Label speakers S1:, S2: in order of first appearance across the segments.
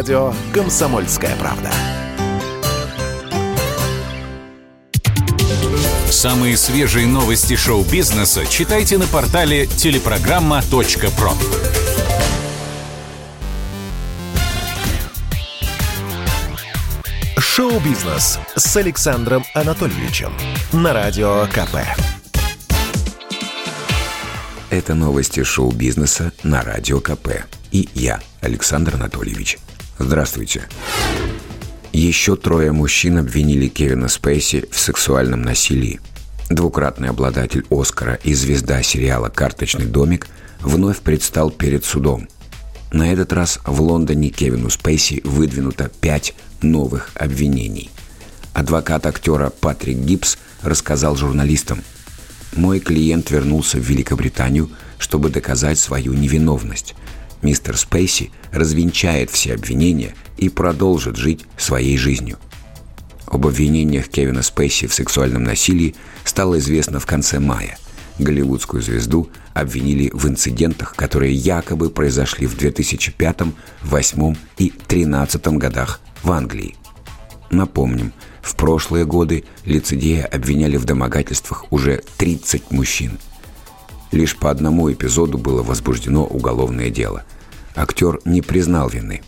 S1: радио «Комсомольская правда».
S2: Самые свежие новости шоу-бизнеса читайте на портале телепрограмма.про.
S1: Шоу-бизнес с Александром Анатольевичем на Радио КП.
S3: Это новости шоу-бизнеса на Радио КП. И я, Александр Анатольевич. Здравствуйте. Еще трое мужчин обвинили Кевина Спейси в сексуальном насилии. Двукратный обладатель Оскара и звезда сериала «Карточный домик» вновь предстал перед судом. На этот раз в Лондоне Кевину Спейси выдвинуто пять новых обвинений. Адвокат актера Патрик Гибс рассказал журналистам, «Мой клиент вернулся в Великобританию, чтобы доказать свою невиновность. Мистер Спейси развенчает все обвинения и продолжит жить своей жизнью». Об обвинениях Кевина Спейси в сексуальном насилии стало известно в конце мая. Голливудскую звезду обвинили в инцидентах, которые якобы произошли в 2005, 2008 и 2013 годах в Англии. Напомним, в прошлые годы лицедея обвиняли в домогательствах уже 30 мужчин. Лишь по одному эпизоду было возбуждено уголовное дело. Актер не признал вины.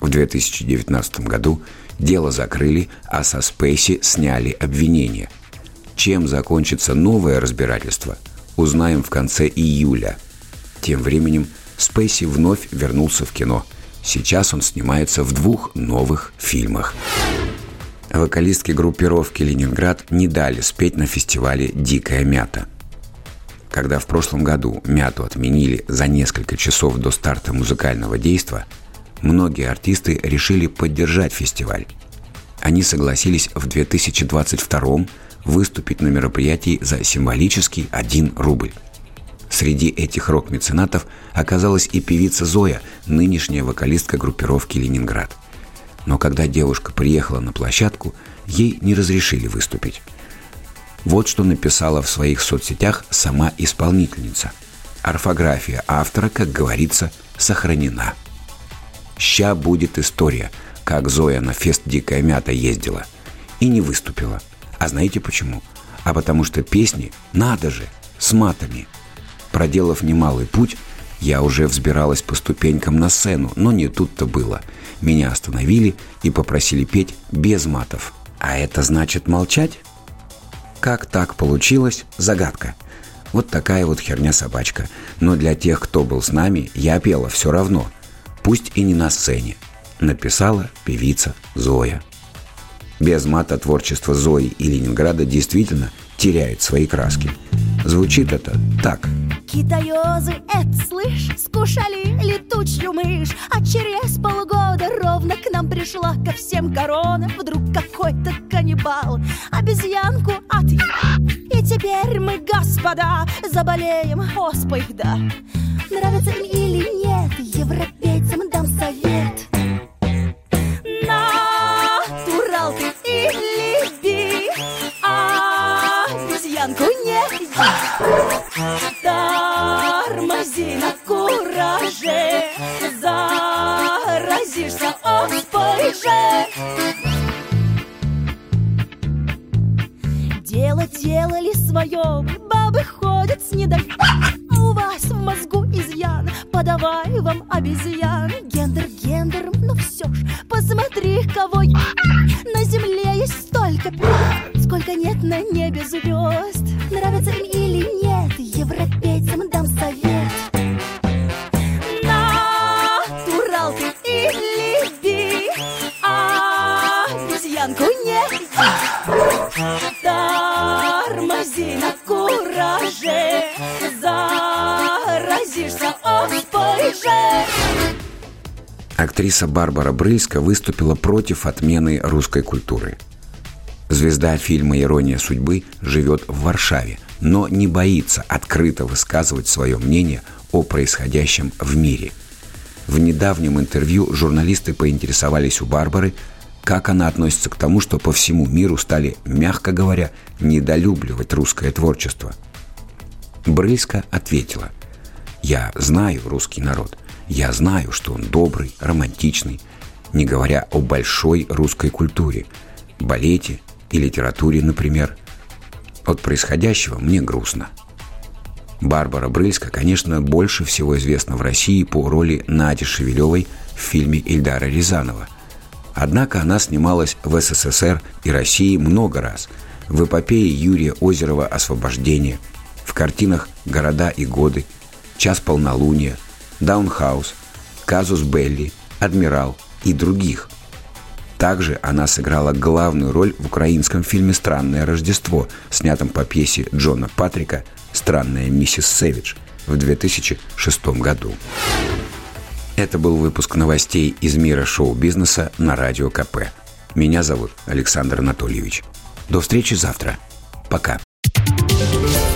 S3: В 2019 году дело закрыли, а со Спейси сняли обвинения. Чем закончится новое разбирательство, узнаем в конце июля. Тем временем Спейси вновь вернулся в кино – Сейчас он снимается в двух новых фильмах. Вокалистки группировки «Ленинград» не дали спеть на фестивале «Дикая мята». Когда в прошлом году мяту отменили за несколько часов до старта музыкального действа, многие артисты решили поддержать фестиваль. Они согласились в 2022 выступить на мероприятии за символический 1 рубль. Среди этих рок-меценатов оказалась и певица Зоя, нынешняя вокалистка группировки «Ленинград». Но когда девушка приехала на площадку, ей не разрешили выступить. Вот что написала в своих соцсетях сама исполнительница. Орфография автора, как говорится, сохранена. «Ща будет история, как Зоя на фест «Дикая мята» ездила и не выступила. А знаете почему? А потому что песни, надо же, с матами – Проделав немалый путь, я уже взбиралась по ступенькам на сцену, но не тут-то было. Меня остановили и попросили петь без матов. А это значит молчать? Как так получилось? Загадка. Вот такая вот херня-собачка. Но для тех, кто был с нами, я пела все равно. Пусть и не на сцене. Написала певица Зоя. Без мата творчество Зои и Ленинграда действительно теряет свои краски. Звучит это так.
S4: Китаёзы, это слышь, скушали летучую мышь А через полгода ровно к нам пришла ко всем корона Вдруг какой-то каннибал. Обезьянку отъел И теперь мы, господа, заболеем. Оспой, да. Нравится им или нет, европейцам дам совет. Натуралки или би, а обезьянку не еди Тормози на кураже, заразишься оспой же. Дело делали свое, бабы ходят с недов. У вас в мозгу изъян, подавай вам обезьян. Гендер гендером, ну все ж, посмотри, кого я. На земле есть столько пи***, сколько нет на небе звезд. Нравится им или нет, европейцам дам совет. Натуралки или би, а обезьянку не
S3: Актриса Барбара Брыльска выступила против отмены русской культуры. Звезда фильма «Ирония судьбы» живет в Варшаве, но не боится открыто высказывать свое мнение о происходящем в мире. В недавнем интервью журналисты поинтересовались у Барбары, как она относится к тому, что по всему миру стали, мягко говоря, недолюбливать русское творчество. Брыльска ответила, «Я знаю русский народ. Я знаю, что он добрый, романтичный. не говоря о большой русской культуре, балете и литературе, например. От происходящего мне грустно. Барбара Брыльска, конечно, больше всего известна в России по роли Нади Шевелевой в фильме Ильдара Рязанова. Однако она снималась в СССР и России много раз. В эпопее Юрия Озерова «Освобождение», в картинах «Города и годы», «Час полнолуния», «Даунхаус», «Казус Белли», «Адмирал» и других. Также она сыграла главную роль в украинском фильме «Странное Рождество», снятом по пьесе Джона Патрика «Странная миссис Сэвидж» в 2006 году. Это был выпуск новостей из мира шоу-бизнеса на Радио КП. Меня зовут Александр Анатольевич. До встречи завтра. Пока.